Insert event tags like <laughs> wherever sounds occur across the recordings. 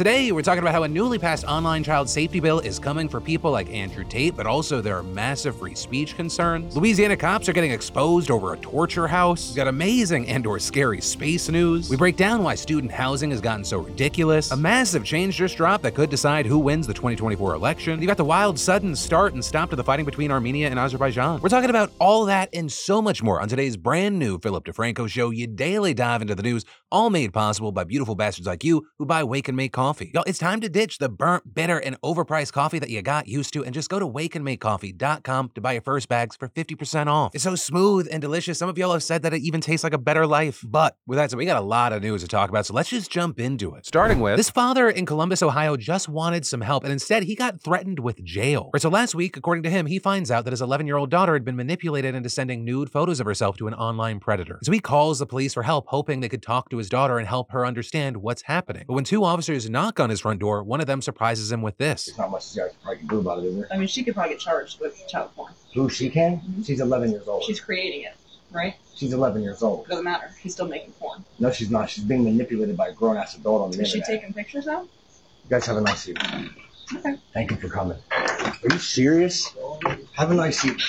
Today, we're talking about how a newly passed online child safety bill is coming for people like Andrew Tate, but also there are massive free speech concerns. Louisiana cops are getting exposed over a torture house. We've got amazing and or scary space news. We break down why student housing has gotten so ridiculous. A massive change just dropped that could decide who wins the 2024 election. You've got the wild sudden start and stop to the fighting between Armenia and Azerbaijan. We're talking about all that and so much more on today's brand new Philip DeFranco show. You daily dive into the news, all made possible by beautiful bastards like you who buy Wake and Make coffee. Yo, it's time to ditch the burnt, bitter, and overpriced coffee that you got used to and just go to wakeandmakecoffee.com to buy your first bags for 50% off. It's so smooth and delicious. Some of y'all have said that it even tastes like a better life. But with that said, we got a lot of news to talk about, so let's just jump into it. Starting with this father in Columbus, Ohio just wanted some help, and instead he got threatened with jail. Right, so last week, according to him, he finds out that his 11 year old daughter had been manipulated into sending nude photos of herself to an online predator. So he calls the police for help, hoping they could talk to his daughter and help her understand what's happening. But when two officers knock on his front door, one of them surprises him with this. There's not much you guys probably can do about it, is there? I mean, she could probably get charged with child porn. Who she can? Mm-hmm. She's 11 years old. She's creating it, right? She's 11 years old. Doesn't matter. She's still making porn. No, she's not. She's being manipulated by a grown ass adult on the Is she taking pictures now? You guys have a nice evening. Okay. Thank you for coming. Are you serious? Have a nice evening.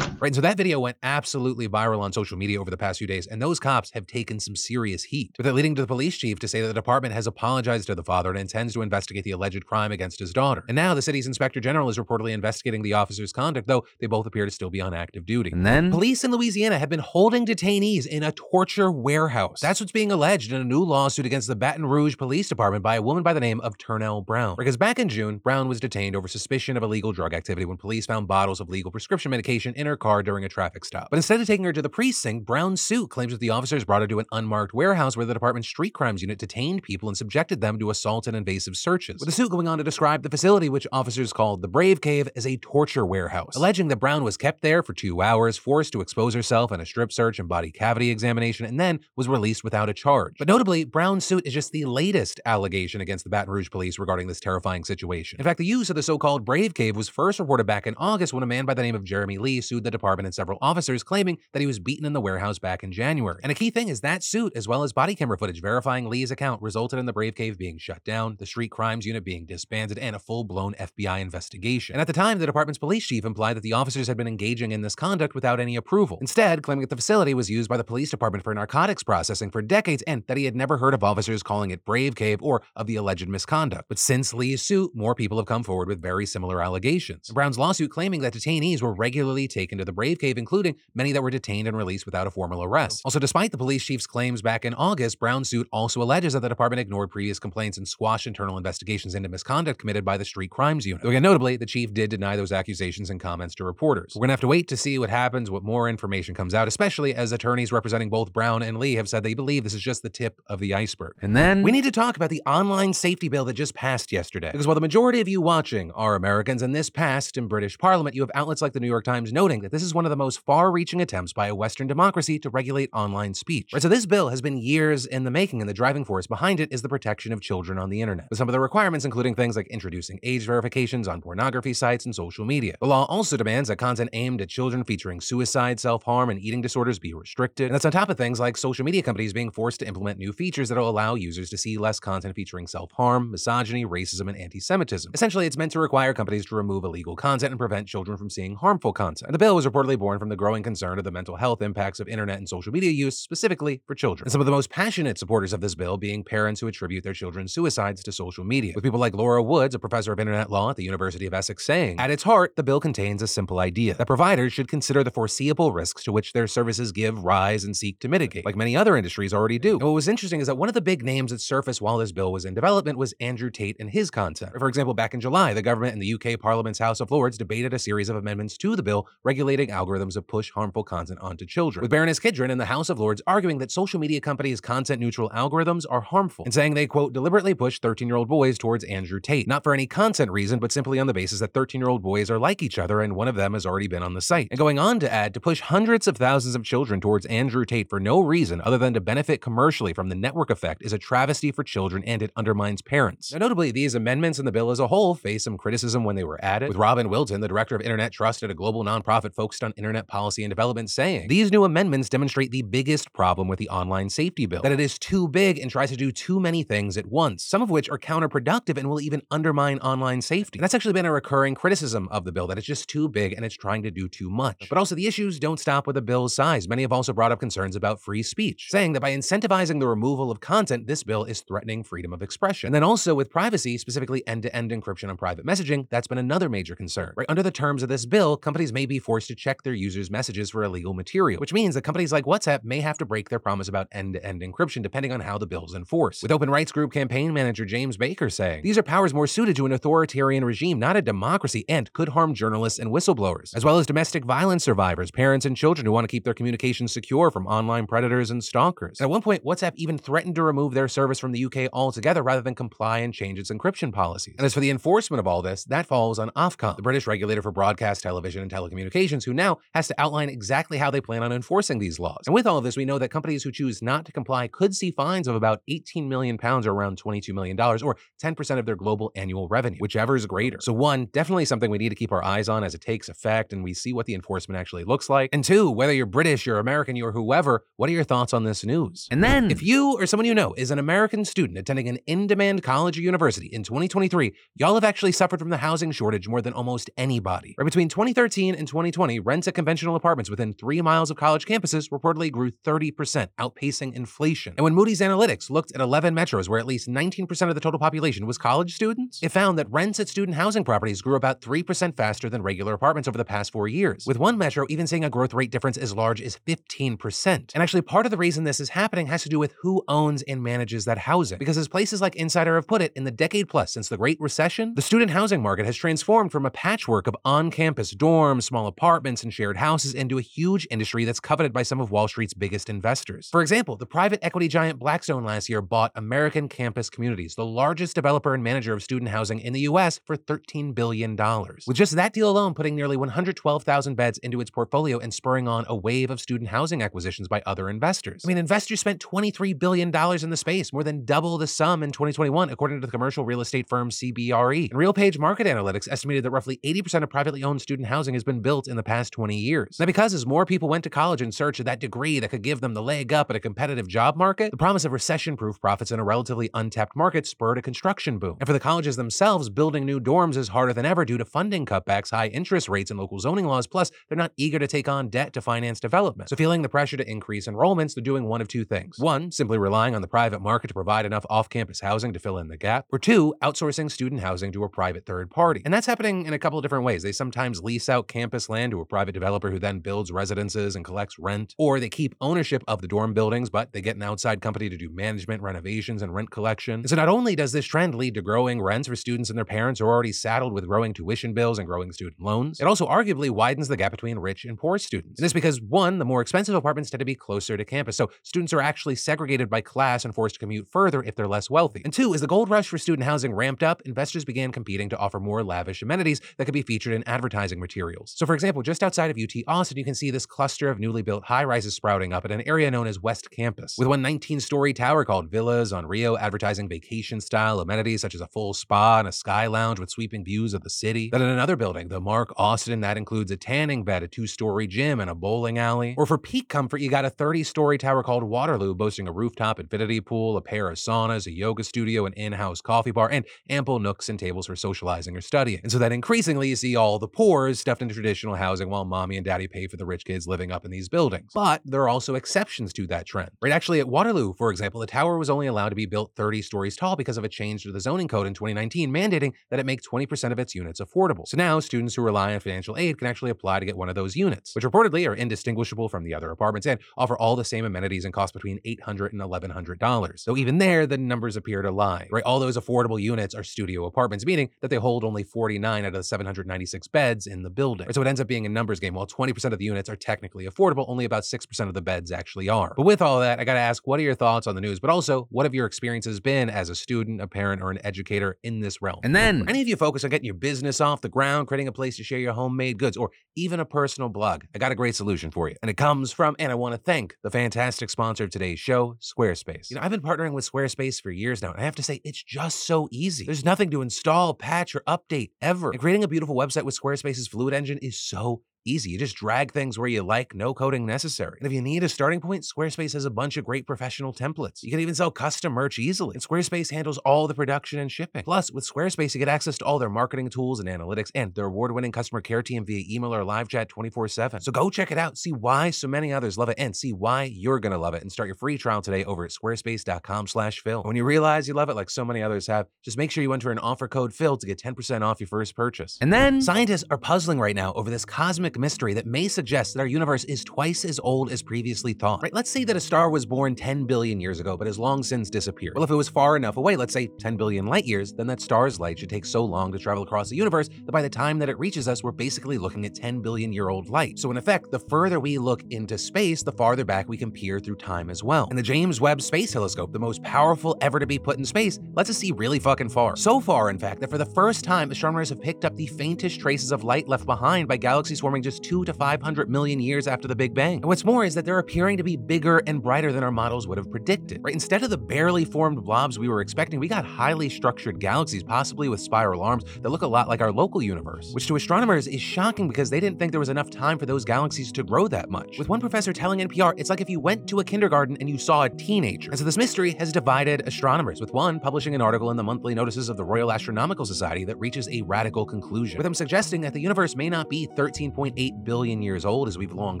Right, and so that video went absolutely viral on social media over the past few days, and those cops have taken some serious heat, with it leading to the police chief to say that the department has apologized to the father and intends to investigate the alleged crime against his daughter. And now the city's inspector general is reportedly investigating the officer's conduct, though they both appear to still be on active duty. And then police in Louisiana have been holding detainees in a torture warehouse. That's what's being alleged in a new lawsuit against the Baton Rouge Police Department by a woman by the name of Turnell Brown. Because back in June, Brown was detained over suspicion of illegal drug activity when police found bottles of legal prescription medication in her car during a traffic stop. But instead of taking her to the precinct, Brown's suit claims that the officers brought her to an unmarked warehouse where the department's street crimes unit detained people and subjected them to assault and invasive searches. With the suit going on to describe the facility, which officers called the Brave Cave, as a torture warehouse, alleging that Brown was kept there for two hours, forced to expose herself in a strip search and body cavity examination, and then was released without a charge. But notably, Brown's suit is just the latest allegation against the Baton Rouge police regarding this terrifying situation. In fact, the use of the so-called Brave Cave was first reported back in August when a man by the name of Jeremy Lee sued the department and several officers claiming that he was beaten in the warehouse back in January. And a key thing is that suit, as well as body camera footage verifying Lee's account, resulted in the Brave Cave being shut down, the street crimes unit being disbanded, and a full-blown FBI investigation. And at the time, the department's police chief implied that the officers had been engaging in this conduct without any approval, instead claiming that the facility was used by the police department for narcotics processing for decades and that he had never heard of officers calling it Brave Cave or of the alleged misconduct. But since Lee's suit, more people have come forward with very similar allegations. Brown's lawsuit claiming that detainees were regularly taken to the Brave Cave, including many that were detained and released without a formal arrest. Also, despite the police chief's claims back in August, Brown's suit also alleges that the department ignored previous complaints and squashed internal investigations into misconduct committed by the street crimes unit. Though again, notably, the chief did deny those accusations and comments to reporters. We're gonna have to wait to see what happens, what more information comes out, especially as attorneys representing both Brown and Lee have said they believe this is just the tip of the iceberg. And then we need to talk about the online safety bill that just passed yesterday. Because while the majority of you watching are Americans and this passed in British Parliament, you have outlets like the New York Times noting that this is one of the most far-reaching attempts by a Western democracy to regulate online speech. Right, so this bill has been years in the making, and the driving force behind it is the protection of children on the internet. With some of the requirements including things like introducing age verifications on pornography sites and social media. The law also demands that content aimed at children featuring suicide, self-harm, and eating disorders be restricted. And that's on top of things like social media companies being forced to implement new features that will allow users to see less content featuring self-harm, misogyny, racism, and anti-Semitism. Essentially, it's meant to require companies to remove illegal content and prevent children from seeing harmful content. The bill was reportedly born from the growing concern of the mental health impacts of internet and social media use, specifically for children. And some of the most passionate supporters of this bill being parents who attribute their children's suicides to social media. With people like Lorna Woods, a professor of internet law at the University of Essex, saying, At its heart, the bill contains a simple idea that providers should consider the foreseeable risks to which their services give rise and seek to mitigate, like many other industries already do. And what was interesting is that one of the big names that surfaced while this bill was in development was Andrew Tate and his content. For example, back in July, the government and the UK Parliament's House of Lords debated a series of amendments to the bill regulating algorithms that push harmful content onto children. With Baroness Kidron in the House of Lords arguing that social media companies' content neutral algorithms are harmful and saying they, quote, deliberately push 13 year old boys towards Andrew Tate, not for any content reason, but simply on the basis that 13 year old boys are like each other and one of them has already been on the site. And going on to add, to push hundreds of thousands of children towards Andrew Tate for no reason other than to benefit commercially from the network effect is a travesty for children and it undermines parents. Now, notably, these amendments in the bill as a whole face some criticism when they were added, with Robin Wilton, the director of Internet Trust at a global nonprofit focused on internet policy and development, saying these new amendments demonstrate the biggest problem with the online safety bill that it is too big and tries to do too many things at once, some of which are counterproductive and will even undermine online safety. And that's actually been a recurring criticism of the bill that it's just too big and it's trying to do too much. But also, the issues don't stop with the bill's size. Many have also brought up concerns about free speech, saying that by incentivizing the removal of content, this bill is threatening freedom of expression. And then also with privacy, specifically end to end encryption on private messaging, that's been another major concern. Right under the terms of this bill, companies may be forced to check their users' messages for illegal material, which means that companies like WhatsApp may have to break their promise about end to end encryption depending on how the bill is enforced. With Open Rights Group campaign manager James Baker saying, These are powers more suited to an authoritarian regime, not a democracy, and could harm journalists and whistleblowers, as well as domestic violence survivors, parents, and children who want to keep their communications secure from online predators and stalkers. At one point, WhatsApp even threatened to remove their service from the UK altogether rather than comply and change its encryption policies. And as for the enforcement of all this, that falls on Ofcom, the British regulator for broadcast television and telecommunications, who now has to outline exactly how they plan on enforcing these laws. And with all of this, we know that companies who choose not to comply could see fines of about 18 million pounds or around 22 million dollars or 10% of their global annual revenue, whichever is greater. So one, definitely something we need to keep our eyes on as it takes effect and we see what the enforcement actually looks like. And two, whether you're British, you're American, you're whoever, what are your thoughts on this news? And then, if you or someone you know is an American student attending an in-demand college or university in 2023, y'all have actually suffered from the housing shortage more than almost anybody. Right between 2013 and 2020, rents at conventional apartments within three miles of college campuses reportedly grew 30%, outpacing inflation. And when Moody's Analytics looked at 11 metros where at least 19% of the total population was college students, it found that rents at student housing properties grew about 3% faster than regular apartments over the past four years, with one metro even seeing a growth rate difference as large as 15%. And actually, part of the reason this is happening has to do with who owns and manages that housing. Because as places like Insider have put it, in the decade plus since the Great Recession, the student housing market has transformed from a patchwork of on campus dorms, small apartments, and shared houses into a huge industry that's coveted by some of Wall Street's biggest investors. For example, the private equity giant Blackstone last year bought American Campus Communities, the largest developer and manager of student housing in the US, for $13 billion. With just that deal alone putting nearly 112,000 beds into its portfolio and spurring on a wave of student housing acquisitions by other investors. I mean, investors spent $23 billion in the space, more than double the sum in 2021, according to the commercial real estate firm CBRE. And RealPage Market Analytics estimated that roughly 80% of privately owned student housing has been built in the past 20 years. Now, because as more people went to college in search of that degree that could give them the leg up in a competitive job market, the promise of recession proof profits in a relatively untapped market spurred a construction boom. And for the colleges themselves, building new dorms is harder than ever due to funding cutbacks, high interest rates, and local zoning laws. Plus, they're not eager to take on debt to finance development. So, feeling the pressure to increase enrollments, they're doing one of two things. One, simply relying on the private market to provide enough off campus housing to fill in the gap. Or two, outsourcing student housing to a private third party. And that's happening in a couple of different ways. They sometimes lease out campus land to a private developer who then builds residences and collects rent. Or they keep ownership of the dorm buildings, but they get an outside company to do management, renovations, and rent collection. And so not only does this trend lead to growing rents for students and their parents who are already saddled with growing tuition bills and growing student loans, it also arguably widens the gap between rich and poor students. And this because one, the more expensive apartments tend to be closer to campus, so students are actually segregated by class and forced to commute further if they're less wealthy. And two, as the gold rush for student housing ramped up, investors began competing to offer more lavish amenities that could be featured in advertising materials. So for example, just outside of UT Austin, you can see this cluster of newly built high-rises sprouting up at an area known as West Campus, with one 19-story tower called Villas on Rio advertising vacation-style amenities such as a full spa and a sky lounge with sweeping views of the city. Then in another building, the Mark Austin, that includes a tanning bed, a two-story gym, and a bowling alley. Or for peak comfort, you got a 30-story tower called Waterloo, boasting a rooftop infinity pool, a pair of saunas, a yoga studio, an in-house coffee bar, and ample nooks and tables for socializing or studying. And so that increasingly you see all the poor is stuffed into traditional housing while mommy and daddy pay for the rich kids living up in these buildings. But there are also exceptions to that trend. Right? Actually, at Waterloo, for example, the tower was only allowed to be built 30 stories tall because of a change to the zoning code in 2019 mandating that it make 20% of its units affordable. So now students who rely on financial aid can actually apply to get one of those units, which reportedly are indistinguishable from the other apartments and offer all the same amenities and cost between $800 and $1,100. Though even there, the numbers appear to lie. Right? All those affordable units are studio apartments, meaning that they hold only 49 out of the 796 beds in the building. So it ends up being a numbers game. While 20% of the units are technically affordable, only about 6% of the beds actually are. But with all that, I gotta ask, what are your thoughts on the news? But also, what have your experiences been as a student, a parent, or an educator in this realm? And then, any of you focus on getting your business off the ground, creating a place to share your homemade goods, or even a personal blog, I got a great solution for you. And it comes from, and I want to thank the fantastic sponsor of today's show, Squarespace. You know, I've been partnering with Squarespace for years now, and I have to say, it's just so easy. There's nothing to install, patch, or update ever. And creating a beautiful website with Squarespace's Fluid Engine is so easy. You just drag things where you like, no coding necessary. And if you need a starting point, Squarespace has a bunch of great professional templates. You can even sell custom merch easily. And Squarespace handles all the production and shipping. Plus, with Squarespace, you get access to all their marketing tools and analytics and their award winning customer care team via email or live chat 24 7. So go check it out, see why so many others love it, and see why you're going to love it. And start your free trial today over at squarespace.com slash Phil. When you realize you love it like so many others have, just make sure you enter an offer code Phil to get 10% off your first purchase. And then scientists are puzzling right now over this cosmic mystery that may suggest that our universe is twice as old as previously thought. Right? Let's say that a star was born 10 billion years ago, but has long since disappeared. Well, if it was far enough away, let's say 10 billion light years, then that star's light should take so long to travel across the universe that by the time that it reaches us, we're basically looking at 10 billion year old light. So in effect, the further we look into space, the farther back we can peer through time as well. And the James Webb Space Telescope, the most powerful ever to be put in space, lets us see really fucking far. So far, in fact, that for the first time, astronomers have picked up the faintest traces of light left behind by galaxies forming just two to 500 million years after the Big Bang. And what's more is that they're appearing to be bigger and brighter than our models would have predicted. Right? Instead of the barely formed blobs we were expecting, we got highly structured galaxies, possibly with spiral arms that look a lot like our local universe, which to astronomers is shocking because they didn't think there was enough time for those galaxies to grow that much. With one professor telling NPR, it's like if you went to a kindergarten and you saw a teenager. And so this mystery has divided astronomers, with one publishing an article in the monthly notices of the Royal Astronomical Society that reaches a radical conclusion, with them suggesting that the universe may not be 13.8 billion years old as we've long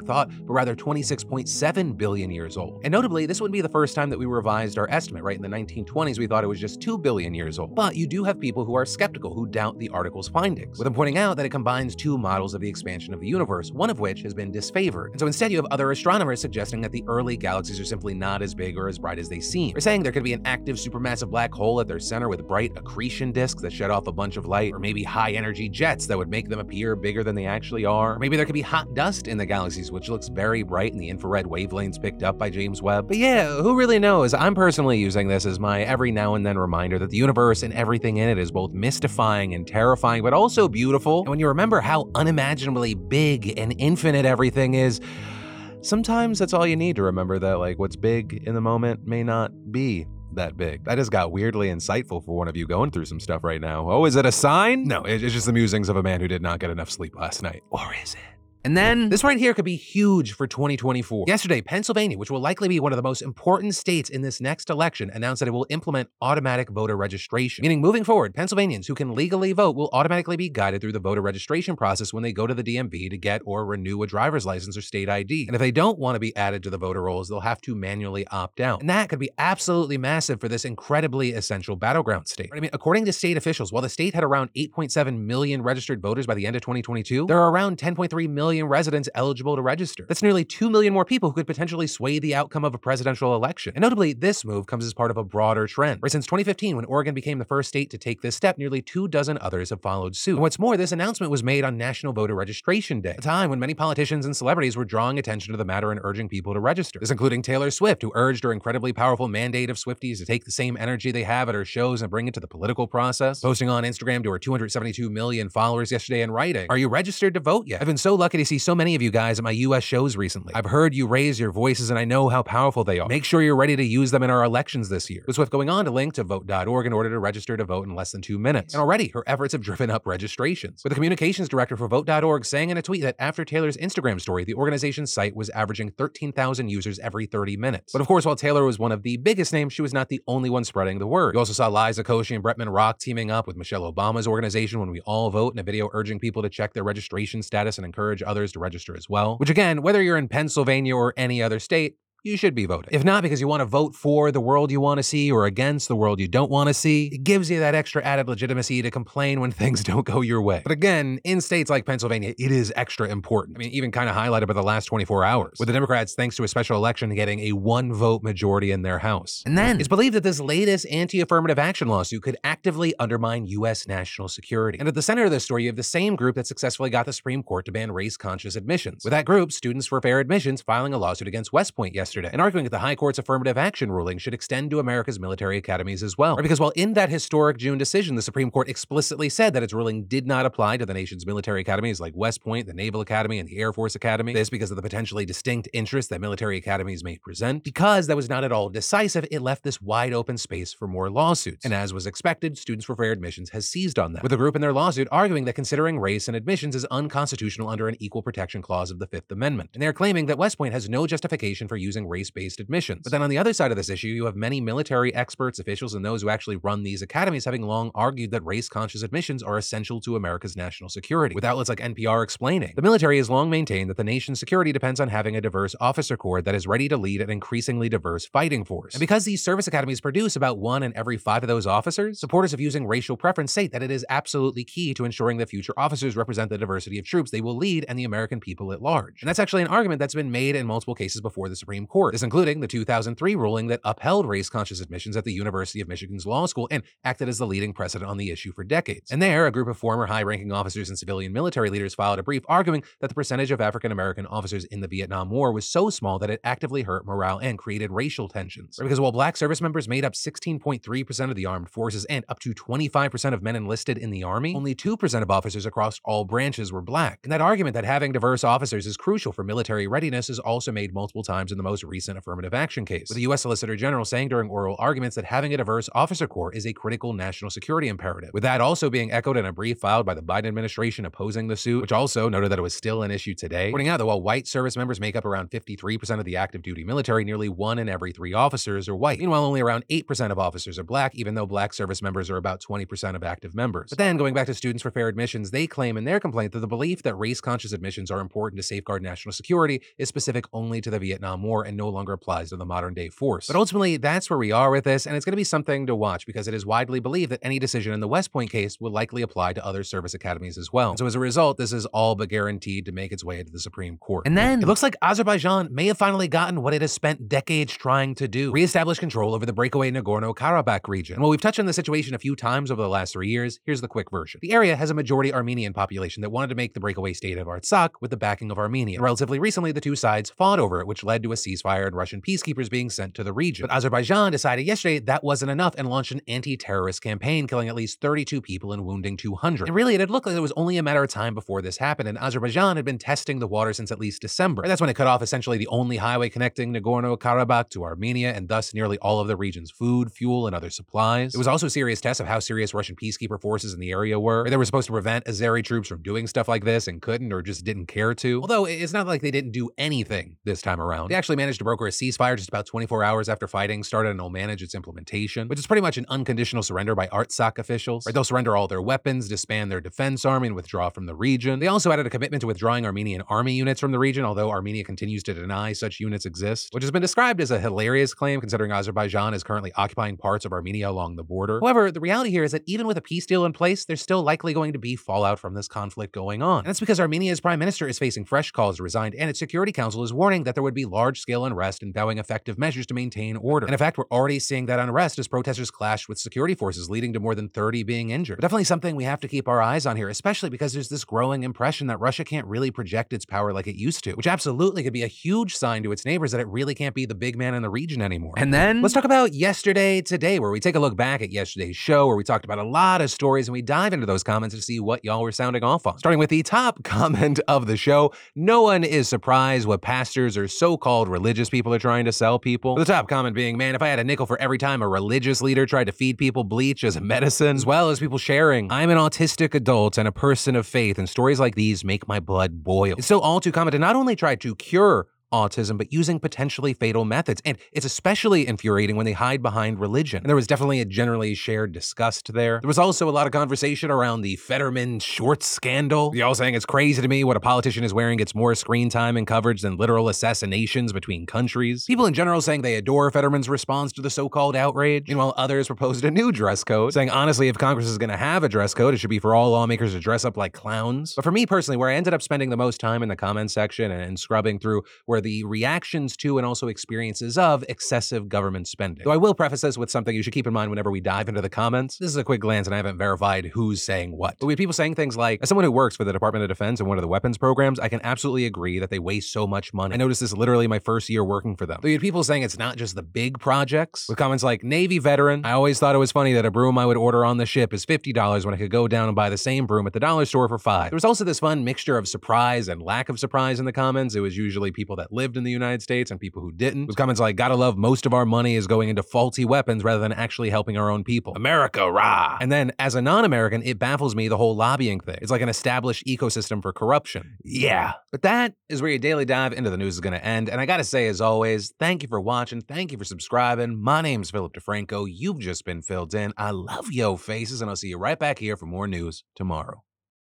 thought, but rather 26.7 billion years old. And notably, this wouldn't be the first time that we revised our estimate, right? In the 1920s, we thought it was just 2 billion years old. But you do have people who are skeptical, who doubt the article's findings, with them pointing out that it combines two models of the expansion of the universe, one of which has been disfavored. And so instead, you have other astronomers suggesting that the early galaxies are simply not as big or as bright as they seem. They're saying there could be an active supermassive black hole at their center with bright accretion disks that shed off a bunch of light, or maybe high energy jets that would make them appear bigger than they actually are. Maybe there could be hot dust in the galaxies, which looks very bright in the infrared wavelengths picked up by James Webb. But yeah, who really knows? I'm personally using this as my every now and then reminder that the universe and everything in it is both mystifying and terrifying, but also beautiful. And when you remember how unimaginably big and infinite everything is, sometimes that's all you need to remember that, like, what's big in the moment may not be that big. That has got weirdly insightful for one of you going through some stuff right now. Oh, is it a sign? No, it's just the musings of a man who did not get enough sleep last night. Or is it? And then this right here could be huge for 2024. Yesterday, Pennsylvania, which will likely be one of the most important states in this next election, announced that it will implement automatic voter registration. Meaning, moving forward, Pennsylvanians who can legally vote will automatically be guided through the voter registration process when they go to the DMV to get or renew a driver's license or state ID. And if they don't want to be added to the voter rolls, they'll have to manually opt out. And that could be absolutely massive for this incredibly essential battleground state. I mean, according to state officials, while the state had around 8.7 million registered voters by the end of 2022, there are around 10.3 million residents eligible to register. That's nearly 2 million more people who could potentially sway the outcome of a presidential election. And notably, this move comes as part of a broader trend, since 2015, when Oregon became the first state to take this step, nearly two dozen others have followed suit. And what's more, this announcement was made on National Voter Registration Day, a time when many politicians and celebrities were drawing attention to the matter and urging people to register. This including Taylor Swift, who urged her incredibly powerful mandate of Swifties to take the same energy they have at her shows and bring it to the political process, posting on Instagram to her 272 million followers yesterday and writing, Are you registered to vote yet? I've been so lucky to see so many of you guys at my US shows recently. I've heard you raise your voices and I know how powerful they are. Make sure you're ready to use them in our elections this year. With Swift going on to link to vote.org in order to register to vote in less than two minutes. And already, her efforts have driven up registrations. With the communications director for vote.org saying in a tweet that after Taylor's Instagram story, the organization's site was averaging 13,000 users every 30 minutes. But of course, while Taylor was one of the biggest names, she was not the only one spreading the word. You also saw Liza Koshy and Bretman Rock teaming up with Michelle Obama's organization when we all vote in a video urging people to check their registration status and encourage others to register as well. Which again, whether you're in Pennsylvania or any other state, you should be voting. If not because you want to vote for the world you want to see or against the world you don't want to see, it gives you that extra added legitimacy to complain when <laughs> things don't go your way. But again, in states like Pennsylvania, it is extra important. I mean, even kind of highlighted by the last 24 hours, with the Democrats, thanks to a special election, getting a one vote majority in their House. And then it's believed that this latest anti affirmative action lawsuit could actively undermine U.S. national security. And at the center of this story, you have the same group that successfully got the Supreme Court to ban race conscious admissions. With that group, Students for Fair Admissions filing a lawsuit against West Point yesterday yesterday, and arguing that the High Court's affirmative action ruling should extend to America's military academies as well. Right, because while in that historic June decision, the Supreme Court explicitly said that its ruling did not apply to the nation's military academies like West Point, the Naval Academy, and the Air Force Academy, this because of the potentially distinct interests that military academies may present, because that was not at all decisive, it left this wide open space for more lawsuits. And as was expected, Students for Fair Admissions has seized on that, with a group in their lawsuit arguing that considering race in admissions is unconstitutional under an equal protection clause of the Fifth Amendment. And they're claiming that West Point has no justification for using race based admissions. But then on the other side of this issue, you have many military experts, officials, and those who actually run these academies having long argued that race conscious admissions are essential to America's national security, with outlets like NPR explaining. The military has long maintained that the nation's security depends on having a diverse officer corps that is ready to lead an increasingly diverse fighting force. And because these service academies produce about one in every five of those officers, supporters of using racial preference state that it is absolutely key to ensuring that future officers represent the diversity of troops they will lead and the American people at large. And that's actually an argument that's been made in multiple cases before the Supreme Court, this including the 2003 ruling that upheld race conscious admissions at the University of Michigan's law school and acted as the leading precedent on the issue for decades. And there, a group of former high ranking officers and civilian military leaders filed a brief arguing that the percentage of African American officers in the Vietnam War was so small that it actively hurt morale and created racial tensions. Because while black service members made up 16.3% of the armed forces and up to 25% of men enlisted in the army, only 2% of officers across all branches were black. And that argument that having diverse officers is crucial for military readiness is also made multiple times in the most recent affirmative action case, with the U.S. Solicitor General saying during oral arguments that having a diverse officer corps is a critical national security imperative. With that also being echoed in a brief filed by the Biden administration opposing the suit, which also noted that it was still an issue today, pointing out that while white service members make up around 53% of the active duty military, nearly one in every three officers are white. Meanwhile, only around 8% of officers are black, even though black service members are about 20% of active members. But then, going back to Students for Fair Admissions, they claim in their complaint that the belief that race conscious admissions are important to safeguard national security is specific only to the Vietnam War and no longer applies to the modern day force. But ultimately, that's where we are with this, and it's going to be something to watch because it is widely believed that any decision in the West Point case will likely apply to other service academies as well. And so as a result, this is all but guaranteed to make its way into the Supreme Court. And then it looks like Azerbaijan may have finally gotten what it has spent decades trying to do reestablish control over the breakaway Nagorno Karabakh region. And while we've touched on the situation a few times over the last three years, here's the quick version. The area has a majority Armenian population that wanted to make the breakaway state of Artsakh with the backing of Armenia. And relatively recently, the two sides fought over it, which led to a ceasefire and Russian peacekeepers being sent to the region. But Azerbaijan decided yesterday that wasn't enough and launched an anti terrorist campaign, killing at least 32 people and wounding 200. And really, it had looked like it was only a matter of time before this happened, and Azerbaijan had been testing the water since at least December. And that's when it cut off essentially the only highway connecting Nagorno Karabakh to Armenia and thus nearly all of the region's food, fuel, and other supplies. It was also a serious test of how serious Russian peacekeeper forces in the area were. They were supposed to prevent Azeri troops from doing stuff like this and couldn't or just didn't care to. Although it's not like they didn't do anything this time around. They actually managed to broker a ceasefire just about 24 hours after fighting started and will manage its implementation, which is pretty much an unconditional surrender by Artsakh officials. Right? They'll surrender all their weapons, disband their defense army, and withdraw from the region. They also added a commitment to withdrawing Armenian army units from the region, although Armenia continues to deny such units exist, which has been described as a hilarious claim considering Azerbaijan is currently occupying parts of Armenia along the border. However, the reality here is that even with a peace deal in place, there's still likely going to be fallout from this conflict going on. And that's because Armenia's prime minister is facing fresh calls to resign, and its Security Council is warning that there would be large scale unrest and vowing effective measures to maintain order. And in fact, we're already seeing that unrest as protesters clashed with security forces, leading to more than 30 being injured. But definitely something we have to keep our eyes on here, especially because there's this growing impression that Russia can't really project its power like it used to, which absolutely could be a huge sign to its neighbors that it really can't be the big man in the region anymore. And then let's talk about yesterday today, where we take a look back at yesterday's show, where we talked about a lot of stories and we dive into those comments to see what y'all were sounding off on. Starting with the top <laughs> comment of the show, no one is surprised what pastors or so-called religious people are trying to sell people. The top comment being, man, if I had a nickel for every time a religious leader tried to feed people bleach as a medicine, as well as people sharing, I'm an autistic adult and a person of faith, and stories like these make my blood boil. It's still all too common to not only try to cure autism, but using potentially fatal methods. And it's especially infuriating when they hide behind religion. And there was definitely a generally shared disgust there. There was also a lot of conversation around the Fetterman shorts scandal. Y'all saying it's crazy to me what a politician is wearing gets more screen time and coverage than literal assassinations between countries. People in general saying they adore Fetterman's response to the so-called outrage. Meanwhile, others proposed a new dress code, saying honestly, if Congress is going to have a dress code, it should be for all lawmakers to dress up like clowns. But for me personally, where I ended up spending the most time in the comments section and, and scrubbing through were were the reactions to and also experiences of excessive government spending. Though I will preface this with something you should keep in mind whenever we dive into the comments. This is a quick glance and I haven't verified who's saying what. But we have people saying things like, as someone who works for the Department of Defense and one of the weapons programs, I can absolutely agree that they waste so much money. I noticed this literally my first year working for them. Though you had people saying it's not just the big projects, with comments like Navy veteran. I always thought it was funny that a broom I would order on the ship is $50 when I could go down and buy the same broom at the dollar store for five. There was also this fun mixture of surprise and lack of surprise in the comments. It was usually people that lived in the United States and people who didn't. With comments like, gotta love most of our money is going into faulty weapons rather than actually helping our own people. America, rah! And then as a non-American, it baffles me the whole lobbying thing. It's like an established ecosystem for corruption. Yeah. But that is where your daily dive into the news is gonna end. And I gotta say, as always, thank you for watching. Thank you for subscribing. My name's Philip DeFranco. You've just been filled in. I love yo faces, and I'll see you right back here for more news tomorrow.